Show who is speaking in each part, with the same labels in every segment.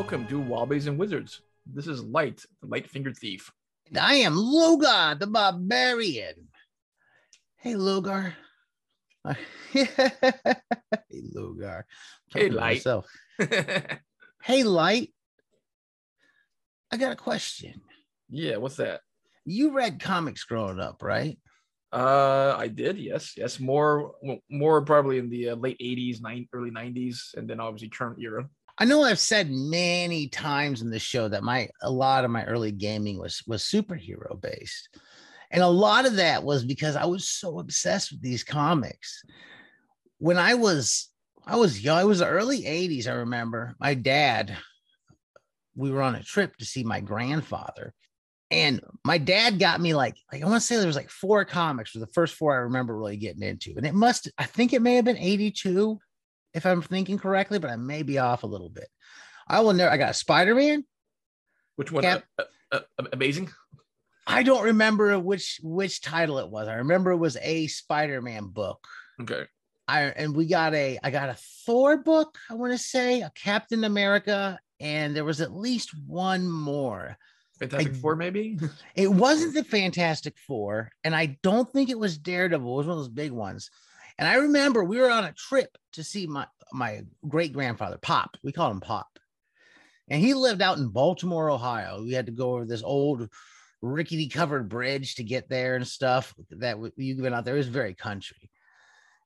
Speaker 1: welcome to Wobblies and Wizards. This is Light, the light fingered thief.
Speaker 2: And I am Logar the Barbarian. Hey, Logar. hey, Logar.
Speaker 1: Hey, Light.
Speaker 2: Hey, Light. I got a question.
Speaker 1: yeah, what's that?
Speaker 2: You read comics growing up, right?
Speaker 1: Uh, I did, yes, yes, more, more probably in the uh, late '80s, nine, early '90s, and then obviously current era.
Speaker 2: I know I've said many times in the show that my a lot of my early gaming was was superhero based. And a lot of that was because I was so obsessed with these comics. When I was I was young, it was the early 80s, I remember. My dad we were on a trip to see my grandfather. And my dad got me like, like I want to say there was like four comics for the first four I remember really getting into. And it must, I think it may have been 82 if I'm thinking correctly, but I may be off a little bit. I will never. I got Spider Man.
Speaker 1: Which one?
Speaker 2: Cap-
Speaker 1: uh, uh, uh, amazing.
Speaker 2: I don't remember which which title it was. I remember it was a Spider Man book.
Speaker 1: Okay.
Speaker 2: I and we got a I got a Thor book. I want to say a Captain America, and there was at least one more.
Speaker 1: Fantastic
Speaker 2: I-
Speaker 1: Four, maybe.
Speaker 2: It wasn't the Fantastic Four, and I don't think it was Daredevil. It was one of those big ones. And I remember we were on a trip to see my my great grandfather, Pop. We called him Pop, and he lived out in Baltimore, Ohio. We had to go over this old rickety covered bridge to get there and stuff. That you went out there it was very country.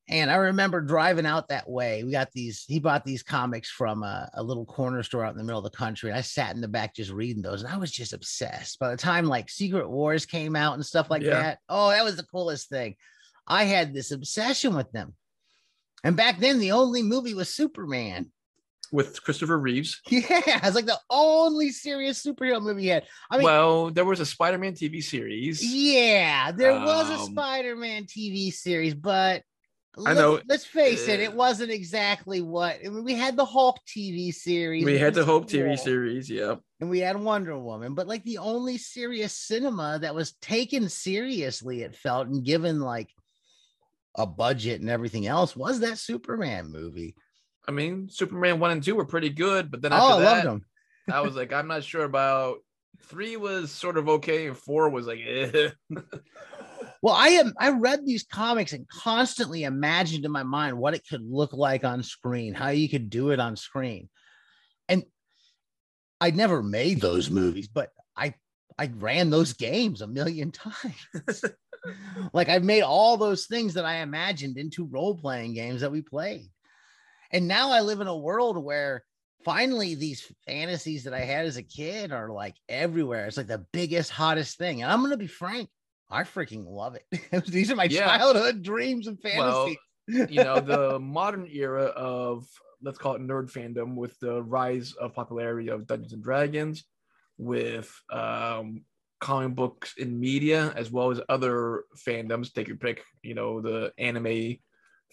Speaker 2: And I remember driving out that way. We got these, he bought these comics from a, a little corner store out in the middle of the country. I sat in the back just reading those, and I was just obsessed. By the time like Secret Wars came out and stuff like
Speaker 1: Yeah.
Speaker 2: that, oh, that was the coolest thing. I had this obsession with them. And back then, the only movie was Superman.
Speaker 1: With Christopher Reeves.
Speaker 2: Yeah, it's like the only serious superhero movie he had. I mean,
Speaker 1: well, there was a Spider-Man TV series.
Speaker 2: yeah, there was a
Speaker 1: Um,
Speaker 2: Spider-Man TV series, but
Speaker 1: I
Speaker 2: let's,
Speaker 1: know,
Speaker 2: let's face it,
Speaker 1: uh,
Speaker 2: it wasn't exactly what I mean, we had the Hulk TV series.
Speaker 1: We had the Hope TV series. Yeah.
Speaker 2: and we had Wonder Woman, but like the only serious cinema that was taken seriously, it felt and given like a budget and everything else was that Superman movie.
Speaker 1: I mean, Superman one and two were pretty good, but then
Speaker 2: Oh,
Speaker 1: after
Speaker 2: I
Speaker 1: that,
Speaker 2: loved them.
Speaker 1: I was like, I'm not sure about three was sort of okay, and four was like, eh.
Speaker 2: Well, I am. I read these comics and constantly imagined in my mind what it could look like on screen, how you could do it on screen, and I never made those movies, but I I ran those games a million times. like I've made all those things that I imagined into role playing games that we played, and now I live in a world where finally these fantasies that I had as a kid are like everywhere. It's like the biggest, hottest thing, and I'm gonna be frank. I freaking love it. These are my
Speaker 1: Yeah.
Speaker 2: childhood dreams and
Speaker 1: Well,
Speaker 2: fantasies.
Speaker 1: you know, the modern era of let's call it nerd fandom with the rise of popularity of Dungeons and Dragons, with um, comic books in media, as well as other fandoms. Take your pick, you know, the anime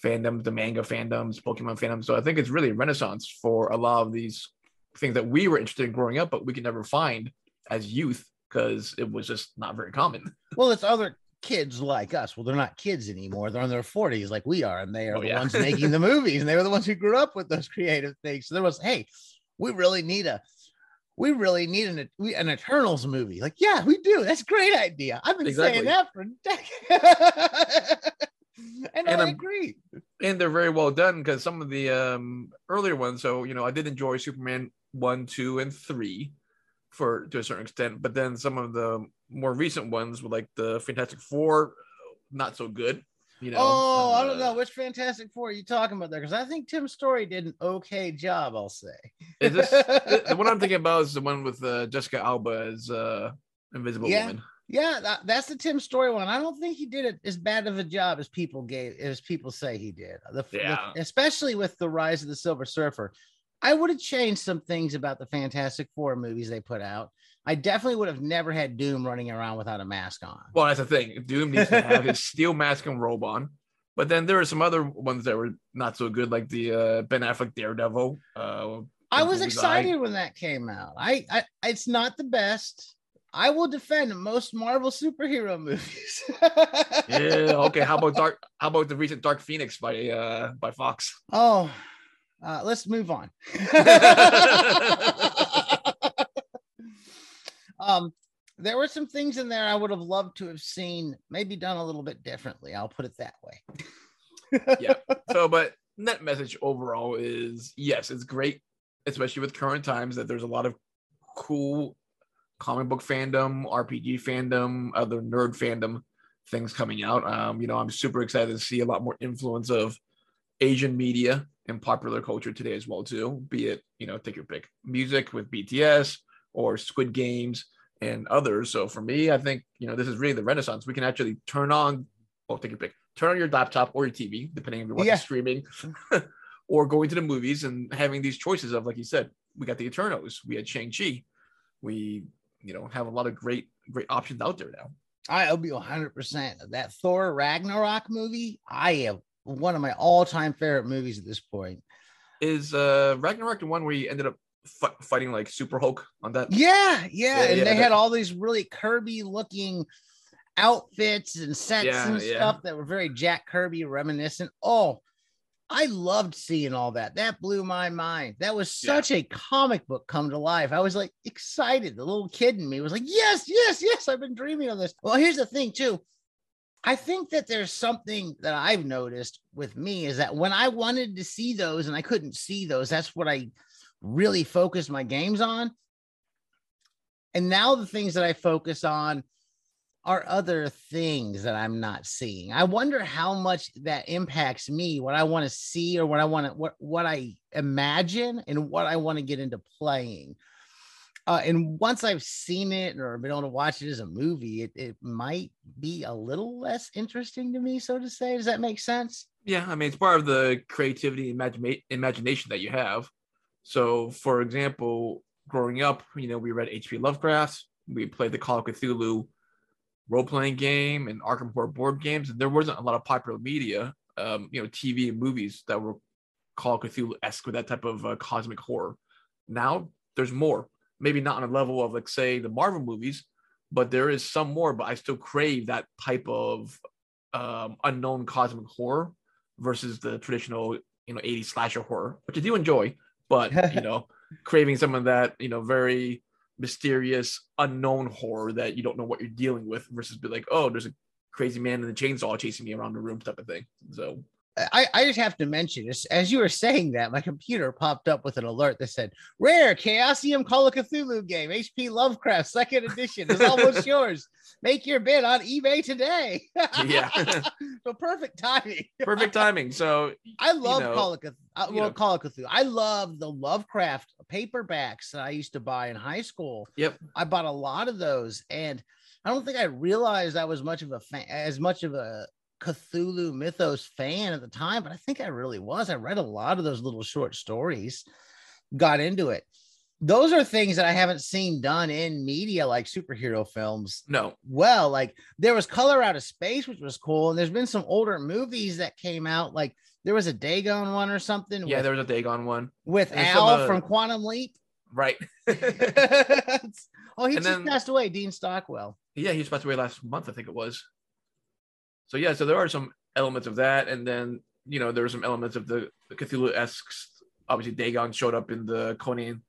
Speaker 1: fandoms, the manga fandoms, Pokemon fandoms. So I think it's really a renaissance for a lot of these things that we were interested in growing up, but we could never find as youth because it was just not very common.
Speaker 2: well, it's other kids like us. Well, they're not kids anymore. They're in their 40s like we are, and they are
Speaker 1: Oh,
Speaker 2: the
Speaker 1: yeah.
Speaker 2: ones making the movies, and they were the ones who grew up with those creative things. So there was, hey, we really need a we really need an, we- an Eternals movie. Like, yeah, we do. That's a great idea. I've been
Speaker 1: Exactly.
Speaker 2: saying that for decades. and,
Speaker 1: And
Speaker 2: I agree.
Speaker 1: and they're very well done because some of the um earlier ones so you know i did enjoy superman one two and three for to a certain extent but then some of the more recent ones were like the fantastic four not so good you know
Speaker 2: oh, I don't
Speaker 1: Uh,
Speaker 2: know which Fantastic Four are you talking about there because I think Tim Story did an okay job. I'll say.
Speaker 1: is this the, the one i'm thinking about is the one with uh, jessica alba as uh invisible
Speaker 2: Yeah.
Speaker 1: woman
Speaker 2: Yeah, that, that's the Tim Story one. I don't think he did it as bad of a job as people gave, as people say he did. The, the-
Speaker 1: Yeah.
Speaker 2: especially with the rise of the Silver Surfer. I would have changed some things about the Fantastic Four movies they put out. I definitely would have never had Doom running around without a mask on.
Speaker 1: well that's the thing doom needs to have his steel mask and robe on but then there are some other ones that were not so good like the uh ben affleck daredevil uh
Speaker 2: I was excited when that came out. I, I it's not the best. I will defend most Marvel superhero movies.
Speaker 1: yeah okay how about dark how about the recent dark phoenix by uh by fox
Speaker 2: Oh, uh, let's move on. Um, there were some things in there I would have loved to have seen, maybe done a little bit differently. I'll put it that way.
Speaker 1: yeah. So, but net message overall is yes, it's great, especially with current times that there's a lot of cool comic book fandom, RPG fandom, other nerd fandom things coming out. Um, you know, I'm super excited to see a lot more influence of Asian media and popular culture today as well too. Be it you know, take your pick, music with BTS or Squid Games and others. So for me, I think you know this is really the renaissance. We can actually turn on, well, take your pick, turn on your laptop or your TV, depending on what yeah. you're streaming, or going to the movies and having these choices of, like you said, we got the Eternals, we had Shang Chi, we you know have a lot of great great options out there now.
Speaker 2: I'll be 100 percent that Thor Ragnarok movie. I am one of my all time favorite movies at this point.
Speaker 1: Is uh Ragnarok the one where he ended up f- fighting like Super Hulk on that?
Speaker 2: Yeah, yeah, yeah and yeah, they that... had all these really Kirby looking outfits and sets yeah, and stuff that were very Jack Kirby reminiscent. Oh, I loved seeing all that. That blew my mind. That was such yeah. a comic book come to life. I was like excited. The little kid in me was like, yes, yes, yes, I've been dreaming of this. Well, here's the thing, too. I think that there's something that I've noticed with me is that when I wanted to see those and I couldn't see those, that's what I really focus my games on. And now the things that I focus on are other things that I'm not seeing. I wonder how much that impacts me, what I want to see or what I want to what what I imagine and what I want to get into playing. Uh, and once I've seen it or been able to watch it as a movie, it, it might be a little less interesting to me, so to say. Does that make sense?
Speaker 1: Yeah, I mean it's part of the creativity imagination that you have. So, for example, growing up, you know, we read H.P. Lovecraft, we played the Call of Cthulhu role playing game and Arkham Horror board games, and there wasn't a lot of popular media, um, you know, TV and movies that were Call of Cthulhu esque with that type of uh, cosmic horror. Now there's more, maybe not on a level of like say the Marvel movies, but there is some more. But I still crave that type of um, unknown cosmic horror versus the traditional you know 80s slasher horror, which I do enjoy, but you know, craving some of that you know very mysterious, unknown horror that you don't know what you're dealing with versus be like, oh, there's a crazy man in the chainsaw chasing me around the room type of thing. So
Speaker 2: I, I just have to mention as, as you were saying that my computer popped up with an alert that said rare chaosium call of cthulhu game hp lovecraft second edition is almost yours. Make your bid on ebay today.
Speaker 1: Yeah.
Speaker 2: So perfect timing.
Speaker 1: Perfect timing. So
Speaker 2: i love you know, call of cthulhu uh, well, know. call of cthulhu. I love the lovecraft paperbacks that i used to buy in high school.
Speaker 1: Yep.
Speaker 2: I bought a lot of those and I don't think I realized I was much of a fan, as much of a Cthulhu mythos fan at the time, but I think I really was. I read a lot of those little short stories, got into it. Those are things that I haven't seen done in media like superhero films.
Speaker 1: No.
Speaker 2: Well, like there was Color Out of Space, which was cool. And there's been some older movies that came out. Like there was a Dagon one or something.
Speaker 1: Yeah, with, there was a Dagon one.
Speaker 2: With Al some, uh, from Quantum Leap.
Speaker 1: Right.
Speaker 2: oh, he and just then, passed away, Dean Stockwell.
Speaker 1: Yeah, he just passed away last month, I think it was so yeah, so there are some elements of that, and then you know there were some elements of the, the Cthulhu esque. Obviously, Dagon showed up in the Conan.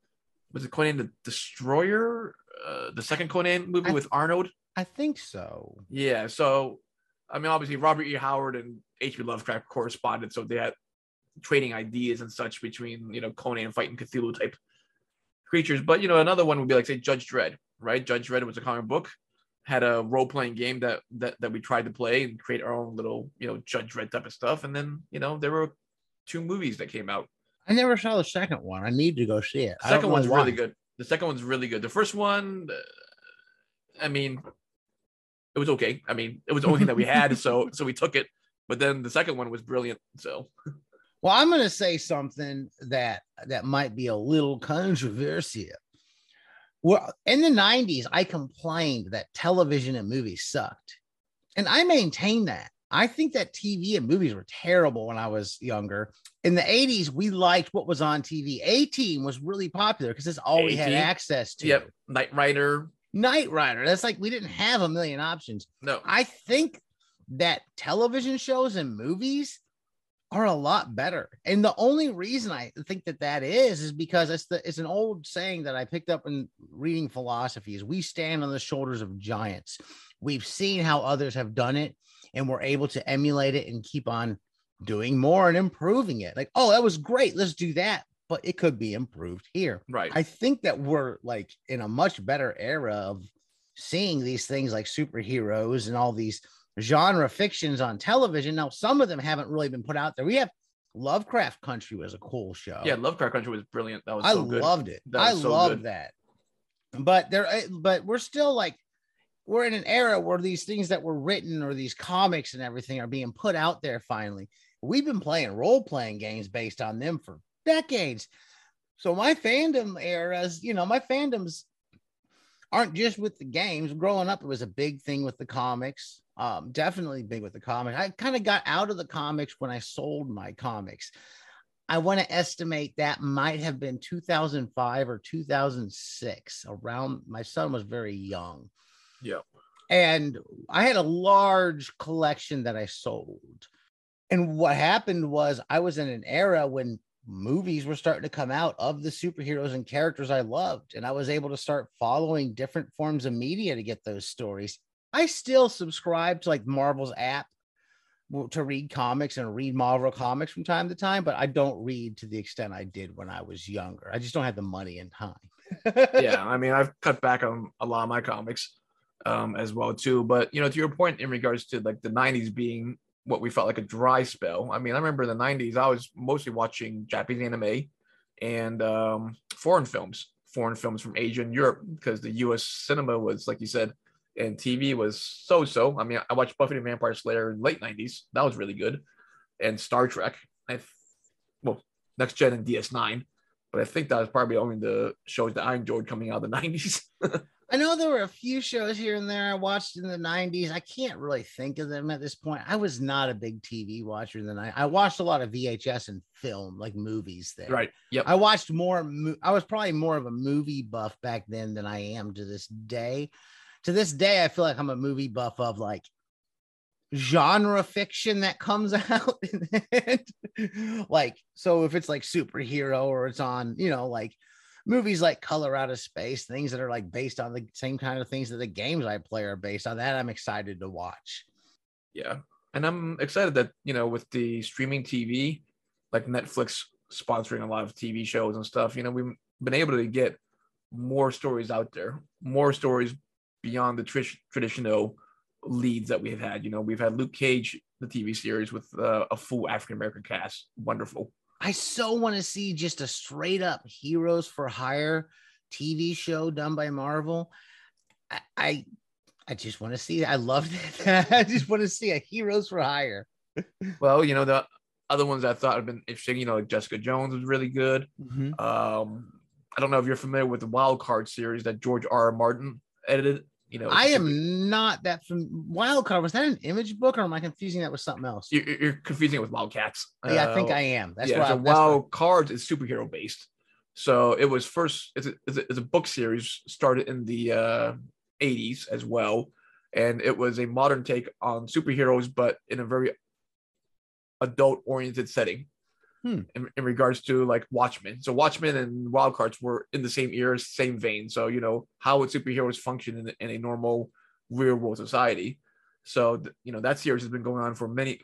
Speaker 1: Was it Conan the Destroyer? Uh, the second Conan movie I, with Arnold.
Speaker 2: I think so.
Speaker 1: Yeah. So, I mean, obviously, Robert E. Howard and H.P. Lovecraft corresponded, so they had trading ideas and such between you know Conan fighting Cthulhu type creatures. But you know, another one would be like say Judge Dredd, right? Judge Dredd was a comic book had a role playing game that, that that we tried to play and create our own little you know Judge Dredd type of stuff. And then you know there were two movies that came out.
Speaker 2: I never saw the second one. I need to go see it.
Speaker 1: The second one's why. really good. The second one's really good. The first one, uh, I mean, it was okay. I mean, it was the only thing that we had, so so we took it. But then the second one was brilliant. So.
Speaker 2: Well, I'm going to say something that that might be a little controversial well, in the 90s, I complained that television and movies sucked. And I maintain that. I think that TV and movies were terrible when I was younger. In the 80s, we liked what was on TV. A Team was really popular because it's all we had access to.
Speaker 1: Yep. Knight Rider.
Speaker 2: Knight Rider. That's like we didn't have a million options.
Speaker 1: No.
Speaker 2: I think that television shows and movies are a lot better. And the only reason I think that that is is because it's the it's an old saying that I picked up in reading philosophy is we stand on the shoulders of giants. We've seen how others have done it and we're able to emulate it and keep on doing more and improving it. Like, oh, that was great. Let's do that. But it could be improved here.
Speaker 1: Right.
Speaker 2: I think that we're like in a much better era of seeing these things like superheroes and all these genre fictions on television. Now, some of them haven't really been put out there. We have Lovecraft Country was a cool show.
Speaker 1: Yeah, Lovecraft Country was brilliant. That was
Speaker 2: I
Speaker 1: so good.
Speaker 2: loved it. I
Speaker 1: so
Speaker 2: loved
Speaker 1: good.
Speaker 2: that. But there, eh, but we're still like we're in an era where these things that were written or these comics and everything are being put out there finally. We've been playing role playing games based on them for decades. So my fandom eras, you know, my fandoms aren't just with the games. Growing up, it was a big thing with the comics. Um, definitely big with the comics. I kind of got out of the comics when I sold my comics. I want to estimate that might have been 2005 or 2006. Around my son was very young,
Speaker 1: Yeah.
Speaker 2: and I had a large collection that I sold. And what happened was I was in an era when movies were starting to come out of the superheroes and characters I loved. And I was able to start following different forms of media to get those stories. I still subscribe to like Marvel's app to read comics and read Marvel comics from time to time, but I don't read to the extent I did when I was younger. I just don't have the money and time.
Speaker 1: yeah, I mean, I've cut back on a lot of my comics um, as well too. But you know, to your point in regards to like the '90s being what we felt like a dry spell. I mean, I remember in the '90s, I was mostly watching Japanese anime and um, foreign films, foreign films from Asia and Europe, because the U.S. cinema was, like you said, and TV was so-so. I mean, I watched Buffy the Vampire Slayer in late '90s. That was really good, and Star Trek. I, well, Next Gen and DS9 but I think that was probably only the shows that I enjoyed coming out of the 90s.
Speaker 2: I know there were a few shows here and there I watched in the 90s. I can't really think of them at this point. I was not a big TV watcher in the night. I watched a lot of VHS and film, like movies there.
Speaker 1: right. Yep.
Speaker 2: I watched more. I was probably more of a movie buff back then than I am to this day. To this day, I feel like I'm a movie buff of like genre fiction that comes out. like, so if it's like superhero or it's on, you know, like movies like Color Out of Space, things that are like based on the same kind of things that the games I play are based on, that I'm excited to watch.
Speaker 1: Yeah. And I'm excited that, you know, with the streaming TV, like Netflix sponsoring a lot of TV shows and stuff, you know, we've been able to get more stories out there, more stories beyond the tr- traditional leads that we've had. You know, we've had Luke Cage, the TV series with uh, a full African American cast. Wonderful.
Speaker 2: I so want to see just a straight up heroes for hire TV show done by Marvel. I I, I just want to see. I loved it. I just want to see a heroes for hire.
Speaker 1: Well, you know, the other ones I thought have been interesting, you know, like Jessica Jones was really good. Um, I don't know if you're familiar with the Wild Card series that George R. R. Martin edited. You know,
Speaker 2: I am not that from Wildcard. Was that an image book or am I confusing that with something else?
Speaker 1: You're, you're confusing it with Wildcats.
Speaker 2: yeah, I think
Speaker 1: Uh,
Speaker 2: I am. That's
Speaker 1: yeah,
Speaker 2: why
Speaker 1: so Wild Cards is superhero based. So it was first. It's a, it's a, it's a book series started in the uh, 80s as well, and it was a modern take on superheroes, but in a very adult oriented setting.
Speaker 2: Hmm.
Speaker 1: In, in regards to like Watchmen, so Watchmen and Wild Cards were in the same era, same vein. So you know how would superheroes function in, in a normal real world society? So th- you know that series has been going on for many,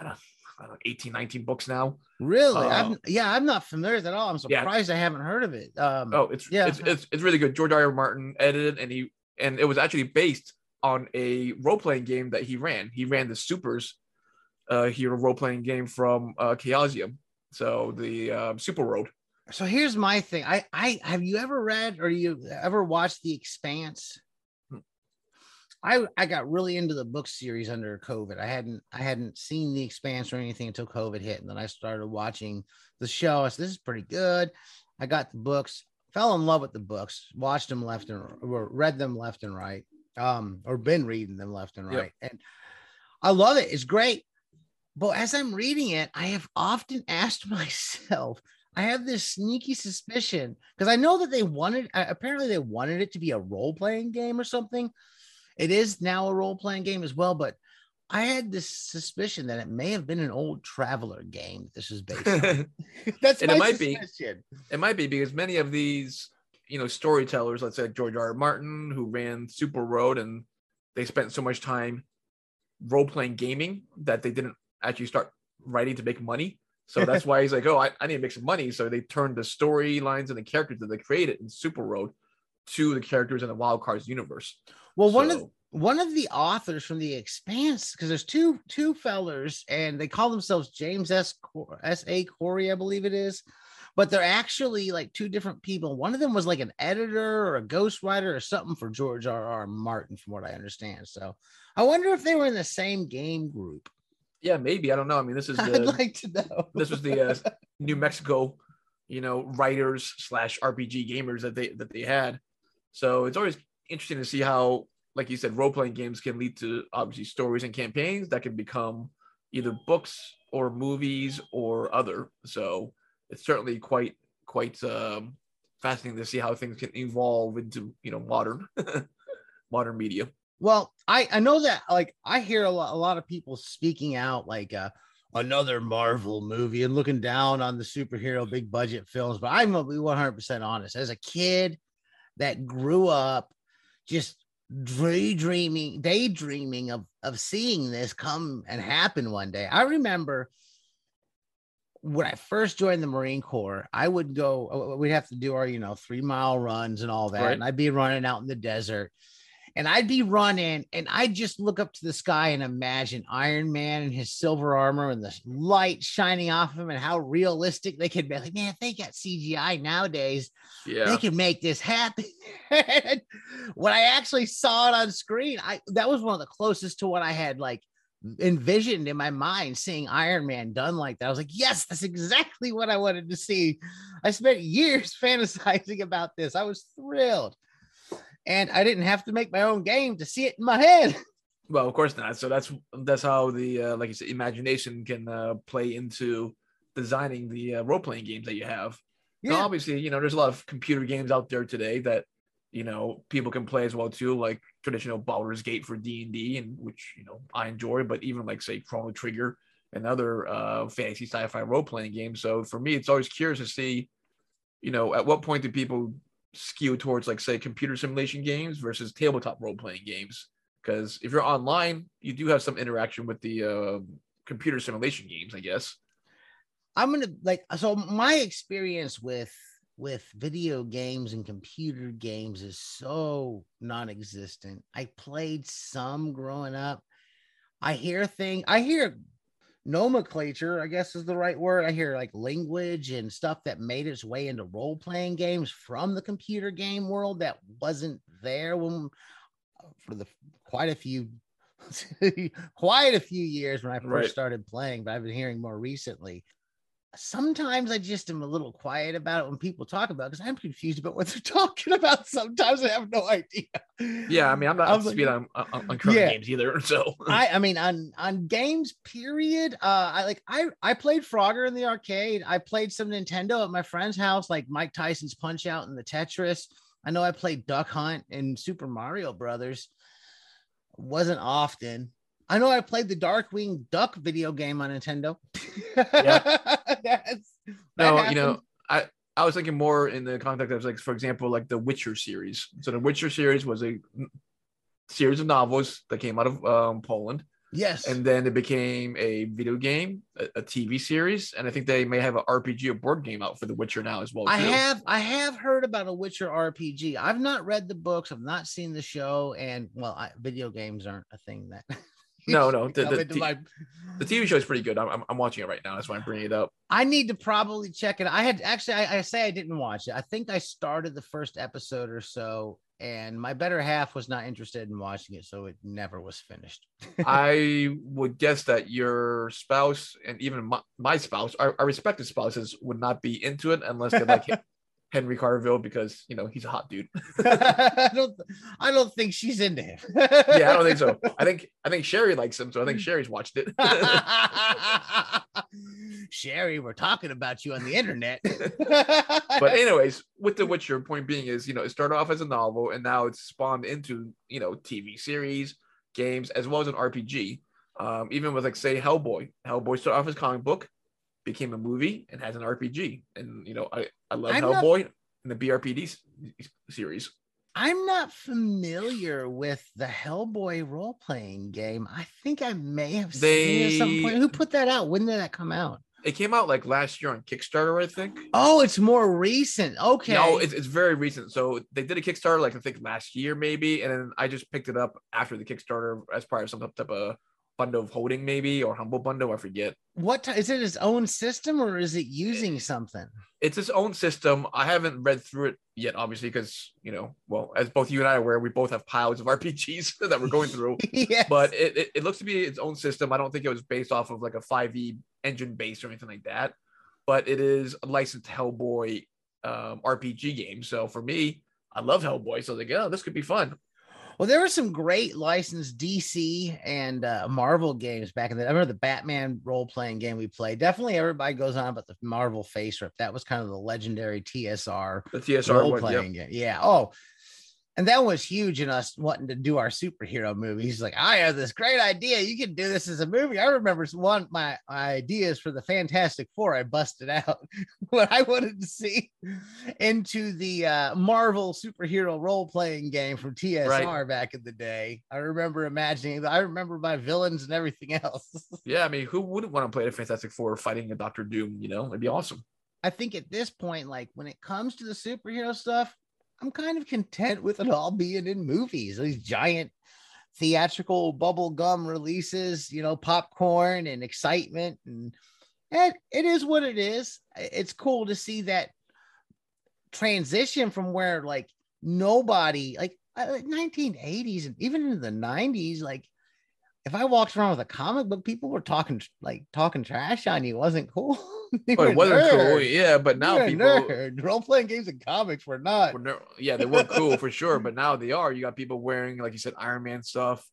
Speaker 1: I don't, I don't know, 18, 19 books now.
Speaker 2: Really?
Speaker 1: Uh,
Speaker 2: I'm, yeah, I'm not familiar with it at all. I'm
Speaker 1: Yeah.
Speaker 2: surprised I haven't heard of it. Um,
Speaker 1: Oh, it's
Speaker 2: Yeah.
Speaker 1: it's, it's it's really good. George R. R. Martin edited and he and it was actually based on a role playing game that he ran. He ran the Supers uh hero role playing game from uh Chaosium. So the uh, Superworld.
Speaker 2: so here's my thing. I, I have you ever read or you ever watched The Expanse?
Speaker 1: Hmm.
Speaker 2: I I got really into the book series under COVID. I hadn't I hadn't seen The Expanse or anything until COVID hit, and then I started watching the show. I said, "This is pretty good." I got the books, fell in love with the books, watched them left and or read them left and right, um, or been reading them left and
Speaker 1: Yep.
Speaker 2: right, and I love it. It's great. But as I'm reading it, I have often asked myself, I have this sneaky suspicion because I know that they wanted, apparently, they wanted it to be a role playing game or something. It is now a role playing game as well, but I had this suspicion that it may have been an old traveler game. This is based on. That's
Speaker 1: And
Speaker 2: my
Speaker 1: it might be.
Speaker 2: suspicion.
Speaker 1: It might be because many of these, you know, storytellers, let's say George R. R. Martin, who ran Superworld, and they spent so much time role playing gaming that they didn't actually start writing to make money. So that's why he's like, oh, I, I need to make some money. So they turned the storylines and the characters that they created in Superworld to the characters in the Wild Cards universe.
Speaker 2: Well, one of
Speaker 1: So-
Speaker 2: one of the authors from the Expanse, because there's two two fellers, and they call themselves James S. Cor- S. A. Corey, I believe it is, but they're actually like two different people. One of them was like an editor or a ghostwriter or something for George R. R. Martin, from what I understand. So I wonder if they were in the same game group.
Speaker 1: Yeah, maybe I don't know. I mean, this is the, I'd
Speaker 2: like to know.
Speaker 1: this was the uh, New Mexico, you know, writers slash RPG gamers that they that they had. So it's always interesting to see how, like you said, role playing games can lead to obviously stories and campaigns that can become either books or movies or other. So it's certainly quite quite um, fascinating to see how things can evolve into you know modern modern media.
Speaker 2: Well, I I know that like I hear a lot, a lot of people speaking out like uh another Marvel movie and looking down on the superhero big budget films, but I'm gonna be 100% honest. As a kid that grew up just daydreaming, daydreaming of of seeing this come and happen one day. I remember when I first joined the Marine Corps, I would go, uh, we'd have to do our, you know, three mile runs and all that.
Speaker 1: Right.
Speaker 2: And I'd be running out in the desert and I'd be running and I'd just look up to the sky and imagine Iron Man and his silver armor and the light shining off of him and how realistic they could be. Like, man, if they got CGI nowadays,
Speaker 1: Yeah,
Speaker 2: they can make this happen. When I actually saw it on screen, I that was one of the closest to what I had like envisioned in my mind seeing Iron Man done like that. I was like, yes, that's exactly what I wanted to see. I spent years fantasizing about this. I was thrilled. And I didn't have to make my own game to see it in my head.
Speaker 1: Well, of course not. So that's that's how the uh, like you said, imagination can uh, play into designing the uh, role playing games that you have. Now, obviously, you know, there's a lot of computer games out there today that you know people can play as well too, like traditional Baldur's Gate for D and D, and which you know I enjoy. But even like say Chrono Trigger and other uh, fantasy sci-fi role playing games. So for me, it's always curious to see, you know, at what point do people skew towards like say computer simulation games versus tabletop role playing games? Because if you're online, you do have some interaction with the uh, computer simulation games, I guess.
Speaker 2: I'm gonna like so my experience with with video games and computer games is so non-existent. I played some growing up. I hear thing I hear nomenclature, I guess is the right word. I hear like language and stuff that made its way into role-playing games from the computer game world that wasn't there when uh, for the quite a few quite a few years when I first
Speaker 1: Right.
Speaker 2: started playing, but I've been hearing more recently. Sometimes I just am a little quiet about it when people talk about because I'm confused about what they're talking about. Sometimes I have no idea.
Speaker 1: Yeah, I mean, I'm not up to
Speaker 2: like-
Speaker 1: speed on, on, on current
Speaker 2: Yeah.
Speaker 1: games either. So
Speaker 2: I, I mean on on games period uh i like i i played frogger in the arcade i played some nintendo at my friend's house like mike tyson's punch out and the tetris i know i played duck hunt and super mario brothers wasn't often i know i played the darkwing duck video game on nintendo That's-
Speaker 1: no,
Speaker 2: that
Speaker 1: you know. I I was thinking more in the context of like, for example, like the Witcher series. So the Witcher series was a series of novels that came out of um, Poland,
Speaker 2: yes
Speaker 1: and then it became a video game, a, a TV series, and I think they may have an RPG or board game out for the Witcher now as well.
Speaker 2: I
Speaker 1: too.
Speaker 2: have I have heard about a Witcher RPG. I've not read the books. I've not seen the show, and well, I, video games aren't a thing that.
Speaker 1: No, no, the- the t-
Speaker 2: my-
Speaker 1: the TV show is pretty good. I'm, I'm, I'm watching it right now. That's why I'm bringing it up.
Speaker 2: I need to probably check it. I had actually, I, I say I didn't watch it. I think I started the first episode or so, and my better half was not interested in watching it, so it never was finished.
Speaker 1: I would guess that your spouse and even my, my spouse, our, our respective spouses, would not be into it unless they like Henry Cavill because you know he's a hot dude.
Speaker 2: I don't, I don't think she's into him.
Speaker 1: yeah, I don't think so. I think I think Sherry likes him, so I think Sherry's watched it.
Speaker 2: Sherry, we're talking about you on the internet.
Speaker 1: but anyways, with the Witcher, point being is you know it started off as a novel and now it's spawned into you know TV series, games, as well as an RPG. Um, even with like say Hellboy, Hellboy started off as comic book, became a movie, and has an RPG. And you know, I I love
Speaker 2: I'm not-
Speaker 1: Hellboy and the BPRD series.
Speaker 2: I'm not familiar with the Hellboy role playing game. I think I may have seen it at some point. Who put that out? When did that come out?
Speaker 1: It came out like last year on Kickstarter, I think.
Speaker 2: Oh, it's more recent. Okay.
Speaker 1: No, it's, it's very recent. So they did a Kickstarter like I think last year maybe, and then I just picked it up after the Kickstarter as part of some type of bundle of holding maybe or humble bundle. I forget.
Speaker 2: what ti- is it its own system or is it using something?
Speaker 1: It's its own system. I haven't read through it yet, obviously, because you know, well, as both you and I are aware, we both have piles of RPGs that we're going through.
Speaker 2: yes.
Speaker 1: but it, it, it looks to be its own system. I don't think it was based off of like a 5e engine base or anything like that, but it is a licensed Hellboy um, RPG game. So for me, I love Hellboy. So I was like, oh, this could be fun.
Speaker 2: Well, there were some great licensed DC and uh, Marvel games back in the. I remember the Batman role playing game we played. Definitely, everybody goes on about the Marvel FASERIP. That was kind of the legendary TSR
Speaker 1: The TSR
Speaker 2: role
Speaker 1: one, yep.
Speaker 2: playing game. Yeah. Oh, and that was huge in us wanting to do our superhero movies. Like, I have this great idea. You can do this as a movie. I remember one my ideas for the Fantastic Four. I busted out what I wanted to see into the uh, Marvel superhero role playing game from TSR
Speaker 1: Right.
Speaker 2: back in the day. I remember imagining. I remember my villains and everything else.
Speaker 1: Yeah, I mean, who wouldn't want to play the Fantastic Four fighting a Doctor Doom? You know, it'd be awesome.
Speaker 2: I think at this point, like when it comes to the superhero stuff, I'm kind of content with it all being in movies. These giant theatrical bubble gum releases, you know, popcorn and excitement, and it, it is what it is. It's cool to see that transition from where like nobody like uh, like 1980s and even in the 90s, like if I walked around with a comic book, people were talking like talking trash on you. It wasn't cool.
Speaker 1: It wasn't cool, yeah. But now
Speaker 2: You're
Speaker 1: people,
Speaker 2: nerd. role playing games and comics were not.
Speaker 1: were ner- yeah, they were cool for sure. But now they are. You got people wearing, like you said, Iron Man stuff,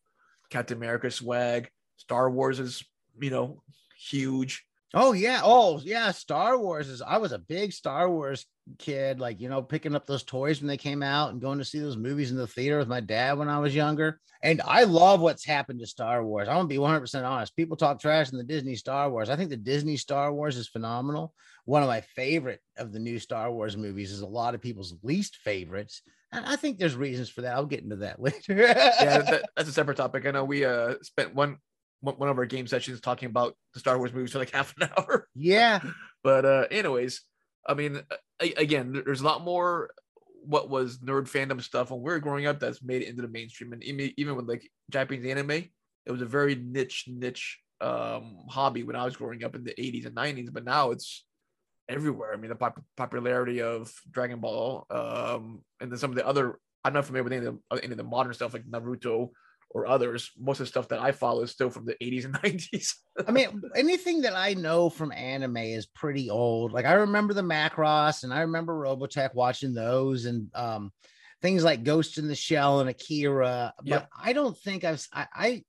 Speaker 1: Captain America swag. Star Wars is, you know, huge.
Speaker 2: Oh yeah, oh yeah. Star Wars is. I was a big Star Wars kid, like you know, picking up those toys when they came out and going to see those movies in the theater with my dad when I was younger. And I love what's happened to Star Wars. I'm gonna be 100 percent honest. People talk trash in the Disney Star Wars. I think the Disney Star Wars is phenomenal. One of my favorite of the new Star Wars movies is a lot of people's least favorites. And I think there's reasons for that. I'll get into that later.
Speaker 1: yeah, that, that's a separate topic. I know we uh spent one one of our game sessions talking about the Star Wars movies for like half an hour.
Speaker 2: yeah.
Speaker 1: But uh anyways, I mean, again, there's a lot more what was nerd fandom stuff when we were growing up that's made it into the mainstream, and even even with like Japanese anime, it was a very niche niche um hobby when I was growing up in the 80s and 90s. But now it's everywhere. I mean, the pop- popularity of Dragon Ball, um, and then some of the other. I'm not familiar with any of the, any of the modern stuff like Naruto or others. Most of the stuff that I follow is still from the 80s and 90s.
Speaker 2: I mean, anything that I know from anime is pretty old. Like I remember the Macross and I remember Robotech watching those and um things like Ghost in the Shell and Akira. But
Speaker 1: Yep.
Speaker 2: I don't think I've I, I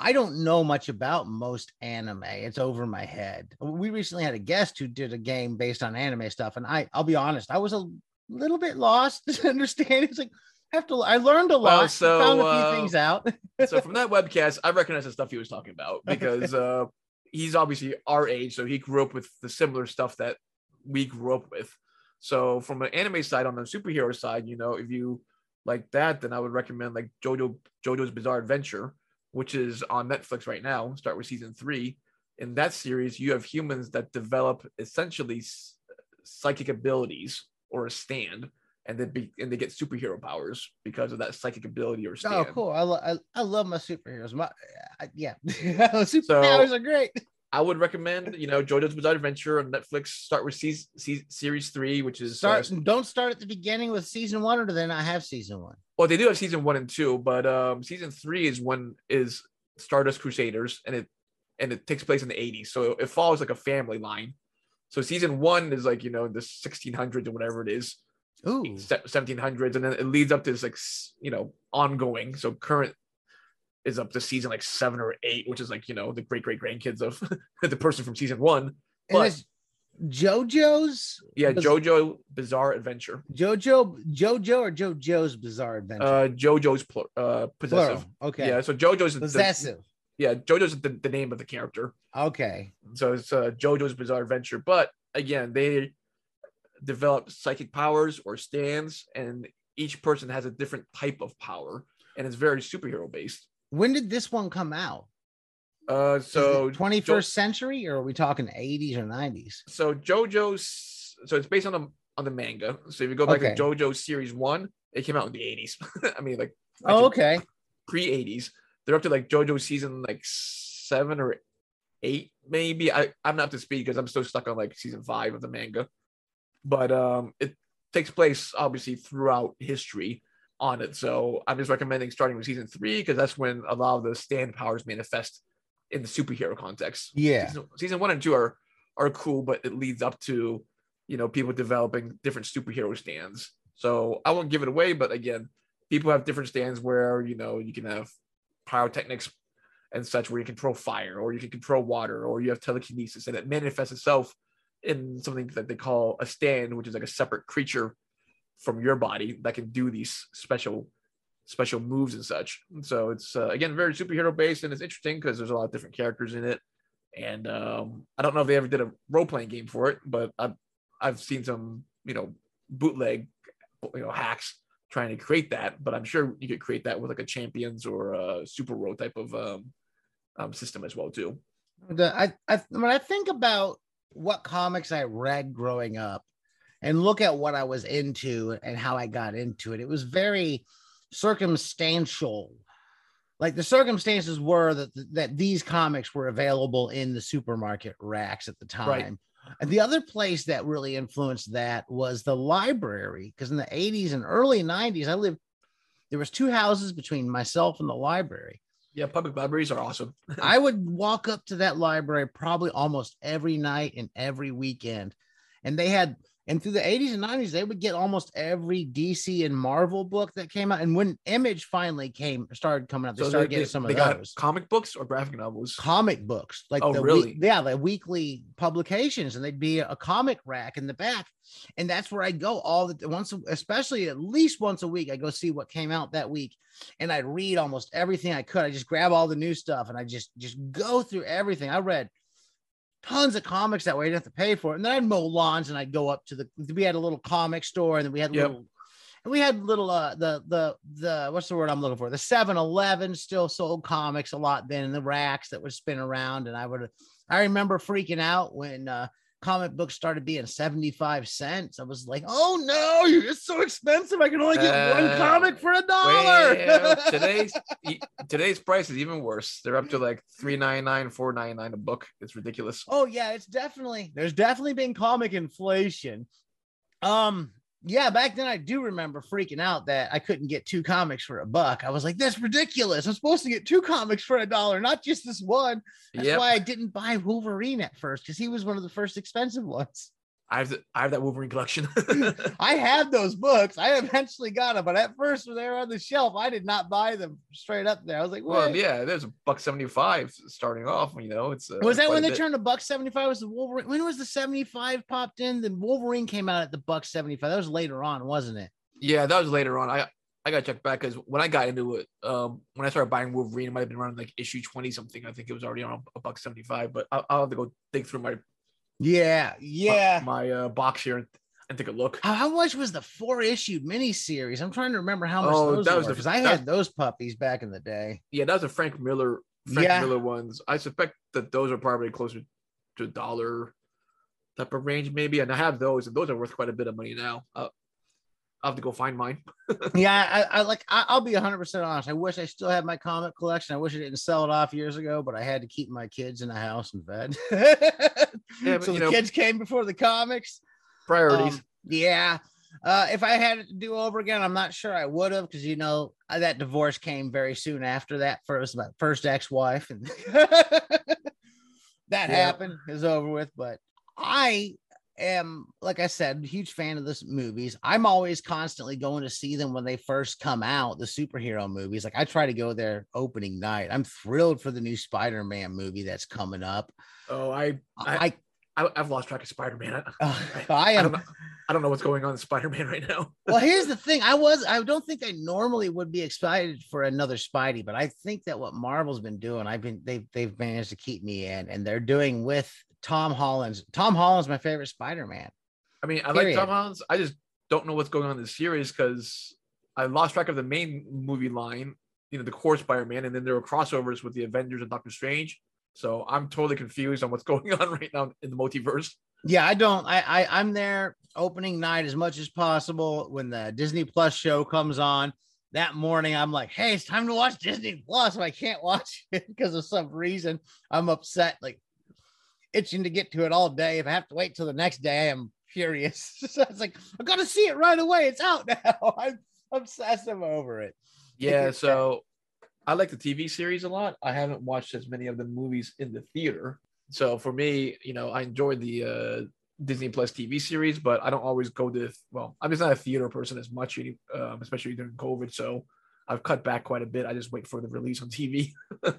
Speaker 2: I don't know much about most anime. It's over my head. We recently had a guest who did a game based on anime stuff, and I I'll be honest, I was a little bit lost to understand. It's like I have to I learned a
Speaker 1: Well,
Speaker 2: lot,
Speaker 1: so,
Speaker 2: found a few
Speaker 1: uh,
Speaker 2: things out.
Speaker 1: so from that webcast, I recognize the stuff he was talking about because uh, he's obviously our age, so he grew up with the similar stuff that we grew up with. So from an anime side, on the superhero side, you know, if you like that, then I would recommend like JoJo JoJo's Bizarre Adventure, which is on Netflix right now. Start with season three. In that series, you have humans that develop essentially psychic abilities or a stand, and they be, and they get superhero powers because of that psychic ability or stand.
Speaker 2: Oh, cool! I, lo- I, I love my superheroes. My I, yeah, superpowers are great.
Speaker 1: I would recommend, you know, JoJo's Bizarre Adventure on Netflix. Start with season, season series three, which is uh,
Speaker 2: Start don't start at the beginning with season one, or do they not have season one?
Speaker 1: well, they do have season one and two, but um, season three is when is Stardust Crusaders, and it and it takes place in the 80s, so it follows like a family line. So season one is like you know the 1600s or whatever it is,
Speaker 2: Ooh,
Speaker 1: 1700s, and then it leads up to this like you know ongoing. So current is up to season like seven or eight, which is like you know the great great grandkids of the person from season one.
Speaker 2: and
Speaker 1: but-
Speaker 2: JoJo's.
Speaker 1: Yeah,
Speaker 2: Biz-
Speaker 1: JoJo Bizarre Adventure.
Speaker 2: JoJo, JoJo, or JoJo's Bizarre Adventure.
Speaker 1: Uh, JoJo's pl- uh possessive.
Speaker 2: Plural. Okay.
Speaker 1: Yeah, so JoJo's the-
Speaker 2: Possessive.
Speaker 1: Yeah, JoJo's the, the name of the character.
Speaker 2: Okay.
Speaker 1: So it's uh, JoJo's Bizarre Adventure. But again, they develop psychic powers or stands, and each person has a different type of power, and it's very superhero based.
Speaker 2: When did this one come out?
Speaker 1: Uh, so
Speaker 2: twenty first century, or are we talking eighties or nineties?
Speaker 1: So JoJo's so it's based on the on the manga. So if you go back
Speaker 2: Okay.
Speaker 1: to JoJo series one, it came out in the eighties. I mean, like
Speaker 2: Oh, okay.
Speaker 1: pre eighties. They're up to like JoJo season like seven or eight, maybe. I I'm not up to speed because I'm still stuck on like season five of the manga. But um, it takes place obviously throughout history on it. So I'm just recommending starting with season three because that's when a lot of the stand powers manifest in the superhero context.
Speaker 2: Yeah.
Speaker 1: Season, season one and two are are cool, but it leads up to you know people developing different superhero stands. So I won't give it away, but again, people have different stands where you know you can have pyrotechnics and such where you control fire or you can control water or you have telekinesis and it manifests itself in something that they call a stand which is like a separate creature from your body that can do these special special moves and such. So it's uh, again very superhero based and it's interesting because there's a lot of different characters in it. And um, i don't know if they ever did a role-playing game for it but i've i've seen some you know bootleg you know hacks trying to create that but i'm sure you could create that with like a champions or a super world type of um, um, system as well too.
Speaker 2: The, I, I when I think about what comics I read growing up and look at what I was into and how I got into it, it was very circumstantial. Like the circumstances were that that these comics were available in the supermarket racks at the time.
Speaker 1: Right.
Speaker 2: And the other place that really influenced that was the library, because in the 80s and early 90s, I lived there was two houses between myself and the library.
Speaker 1: Yeah public libraries are awesome
Speaker 2: I would walk up to that library probably almost every night and every weekend. And they had, and through the 80s and 90s, they would get almost every DC and Marvel book that came out. And when Image finally came, started coming out, they
Speaker 1: So
Speaker 2: started
Speaker 1: they,
Speaker 2: getting
Speaker 1: they-
Speaker 2: some
Speaker 1: they
Speaker 2: of those
Speaker 1: comic books or graphic novels
Speaker 2: comic books, like
Speaker 1: Oh,
Speaker 2: the
Speaker 1: really?
Speaker 2: yeah, the weekly publications, and they'd be a comic rack in the back, and that's where I'd go all the once, especially at least once a week. I go see what came out that week, and I'd read almost everything I could. I just grab all the new stuff, and I just just go through everything. I read tons of comics that way. I didn't have to pay for it, and then I'd mow lawns, and I'd go up to the. We had a little comic store, and then we had
Speaker 1: Yep.
Speaker 2: little. And we had little uh the the the what's the word I'm looking for? The 7-Eleven still sold comics a lot then in the racks that would spin around. And I would I remember freaking out when uh comic books started being 75 cents. I was like, oh no, it's so expensive. I can only get one
Speaker 1: Uh,
Speaker 2: comic for a dollar.
Speaker 1: Well, today's today's price is even worse. They're up to like three ninety nine, four ninety nine a book. It's ridiculous.
Speaker 2: Oh yeah, it's definitely there's definitely been comic inflation. Um yeah, back then I do remember freaking out that I couldn't get two comics for a buck. I was like, that's ridiculous. I'm supposed to get two comics for a dollar, not just this one. That's
Speaker 1: Yep.
Speaker 2: why I didn't buy Wolverine at first because he was one of the first expensive ones.
Speaker 1: I have the, I have that Wolverine collection.
Speaker 2: I had those books. I eventually got them, but at first when they were on the shelf, I did not buy them straight up there. I was like,
Speaker 1: well, yeah, there's a buck seventy five starting off. You know, it's uh,
Speaker 2: Was that when they turned to buck 75? Was the Wolverine? When was the 75 popped in? The Wolverine came out at the buck 75. That was later on, wasn't it?
Speaker 1: Yeah, that was later on. I I got to check back because when I got into it, um, when I started buying Wolverine, it might have been around like issue twenty something. I think it was already on a buck seventy five. But I'll, I'll have to go dig through my
Speaker 2: Yeah, yeah.
Speaker 1: my uh, box here and, take a look.
Speaker 2: How, how much was the four issue miniseries? I'm trying to remember how much
Speaker 1: Oh,
Speaker 2: those
Speaker 1: that was
Speaker 2: because I had those puppies back in the day.
Speaker 1: Yeah, that was a Frank Miller Frank
Speaker 2: Yeah.
Speaker 1: Miller ones. I suspect that those are probably closer to a dollar type of range, maybe. And I have those, and those are worth quite a bit of money now. Uh, I'll have to go find mine.
Speaker 2: yeah, I, I like. I, I'll be 100 percent honest. I wish I still had my comic collection. I wish I didn't sell it off years ago, but I had to keep my kids in the house and fed.
Speaker 1: Yeah, but,
Speaker 2: so the
Speaker 1: know-
Speaker 2: kids came before the comics.
Speaker 1: Priorities.
Speaker 2: Um, yeah. Uh, if I had it to do over again, I'm not sure I would have because you know uh, that divorce came very soon after that. First, my first ex-wife, and that
Speaker 1: Yeah.
Speaker 2: happened is over with. But I am, like I said, huge fan of this movies. I'm always constantly going to see them when they first come out. The superhero movies, like I try to go there opening night. I'm thrilled for the new Spider-Man movie that's coming up.
Speaker 1: oh, I, I
Speaker 2: I
Speaker 1: I, have lost track of Spider Man.
Speaker 2: Uh, I, am.
Speaker 1: I don't, I don't know what's going on in Spider Man right now.
Speaker 2: well, here's the thing. I was. I don't think I normally would be excited for another Spidey, but I think that what Marvel's been doing, I've been. They've they've managed to keep me in, and they're doing with Tom Holland's. Tom Holland's my favorite Spider Man.
Speaker 1: I mean, I Period. like Tom Holland's. I just don't know what's going on in the series because I lost track of the main movie line. You know, the core Spider Man, and then there were crossovers with the Avengers and Doctor Strange. So I'm totally confused on what's going on right now in the multiverse.
Speaker 2: Yeah, I don't. I, I I'm there opening night as much as possible. When the Disney Plus show comes on that morning, I'm like, hey, it's time to watch Disney Plus. But I can't watch it because of some reason. I'm upset, like itching to get to it all day. If I have to wait till the next day, I'm furious. so it's like I gotta see it right away. It's out now. I'm obsessive over it.
Speaker 1: Yeah, so I like the TV series a lot. I haven't watched as many of the movies in the theater. So for me, you know, I enjoyed the uh, Disney Plus TV series, but I don't always go to. Well, I'm just not a theater person as much, um, especially during COVID. So I've cut back quite a bit. I just wait for the release on TV.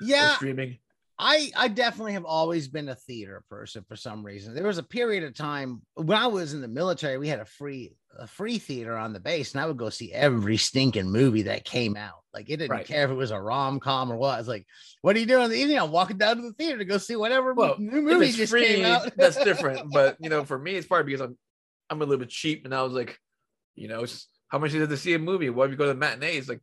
Speaker 2: yeah,
Speaker 1: streaming.
Speaker 2: I I definitely have always been a theater person for some reason. There was a period of time when I was in the military, we had a free a free theater on the base, and I would go see every stinking movie that came out. Like it didn't right. care if it was a rom com or what. I was like, "What are you doing in the evening?" I'm walking down to the theater to go see whatever well, new movie just free, came out.
Speaker 1: that's different, but you know, for me, it's probably because I'm I'm a little bit cheap, and I was like, you know, how much is it to see a movie? Well, if you go to the matinees, like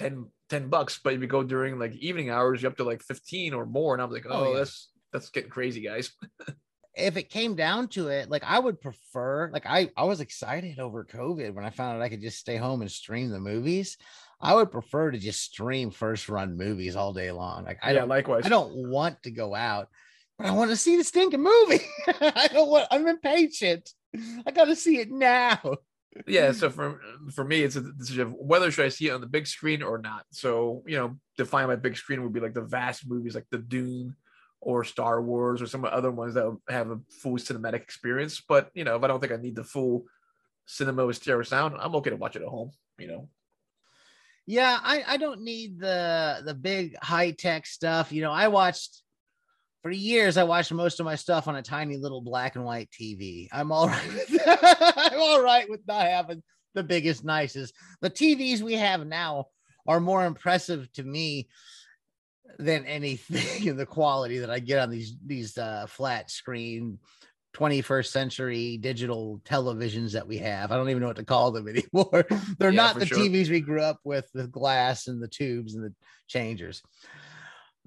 Speaker 1: 10, 10 bucks, but if you go during like evening hours, you're up to like 15 or more. And I'm like, oh, oh yeah. that's that's getting crazy, guys.
Speaker 2: if it came down to it, like I would prefer, like I, I was excited over COVID when I found out I could just stay home and stream the movies. I would prefer to just stream first run movies all day long. Like I yeah, don't
Speaker 1: likewise.
Speaker 2: I don't want to go out, but I want to see the stinking movie. I don't want I'm impatient. I gotta see it now
Speaker 1: yeah so for for me it's a decision of whether should i see it on the big screen or not. So you know define my big screen would be like the vast movies like the dune or star wars or some other ones that have a full cinematic experience. But you know if i don't think i need the full cinema with stereo sound i'm okay to watch it at home you know?
Speaker 2: Yeah i i don't need the the big high tech stuff. You know i watched for years I watched most of my stuff on a tiny little black and white TV. I'm all right with I'm all right with not having the biggest, nicest. The TVs we have now are more impressive to me than anything in the quality that I get on these these uh, flat screen 21st century digital televisions that we have. I don't even know what to call them anymore. They're yeah, not the sure. TVs we grew up with, the glass and the tubes and the changers.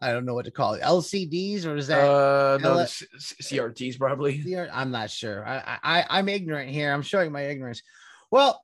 Speaker 2: I don't know what to call it. LCDs or is that
Speaker 1: uh, no L- CRTs probably?
Speaker 2: I'm not sure. I, I I'm ignorant here. I'm showing my ignorance. Well,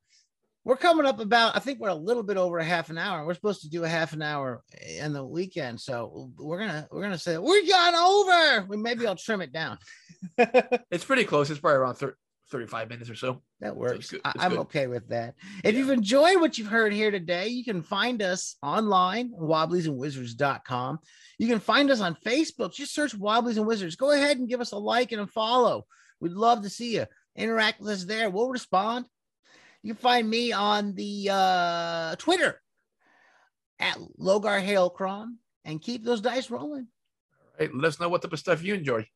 Speaker 2: we're coming up about. I think we're a little bit over a half an hour. We're supposed to do a half an hour in the weekend, so we're gonna we're gonna say we got over. We maybe I'll trim it down.
Speaker 1: it's pretty close. It's probably around 30, 35 minutes or so.
Speaker 2: That works. So it's it's I'm good. okay with that. If yeah. you've enjoyed what you've heard here today, you can find us online, wobbliesandwizards.com. You can find us on Facebook. Just search Wobblies and Wizards. Go ahead and give us a like and a follow. We'd love to see you. Interact with us there. We'll respond. You can find me on the uh, Twitter at Logar Hailcrom and keep those dice rolling.
Speaker 1: All right. Let us know what type of stuff you enjoy.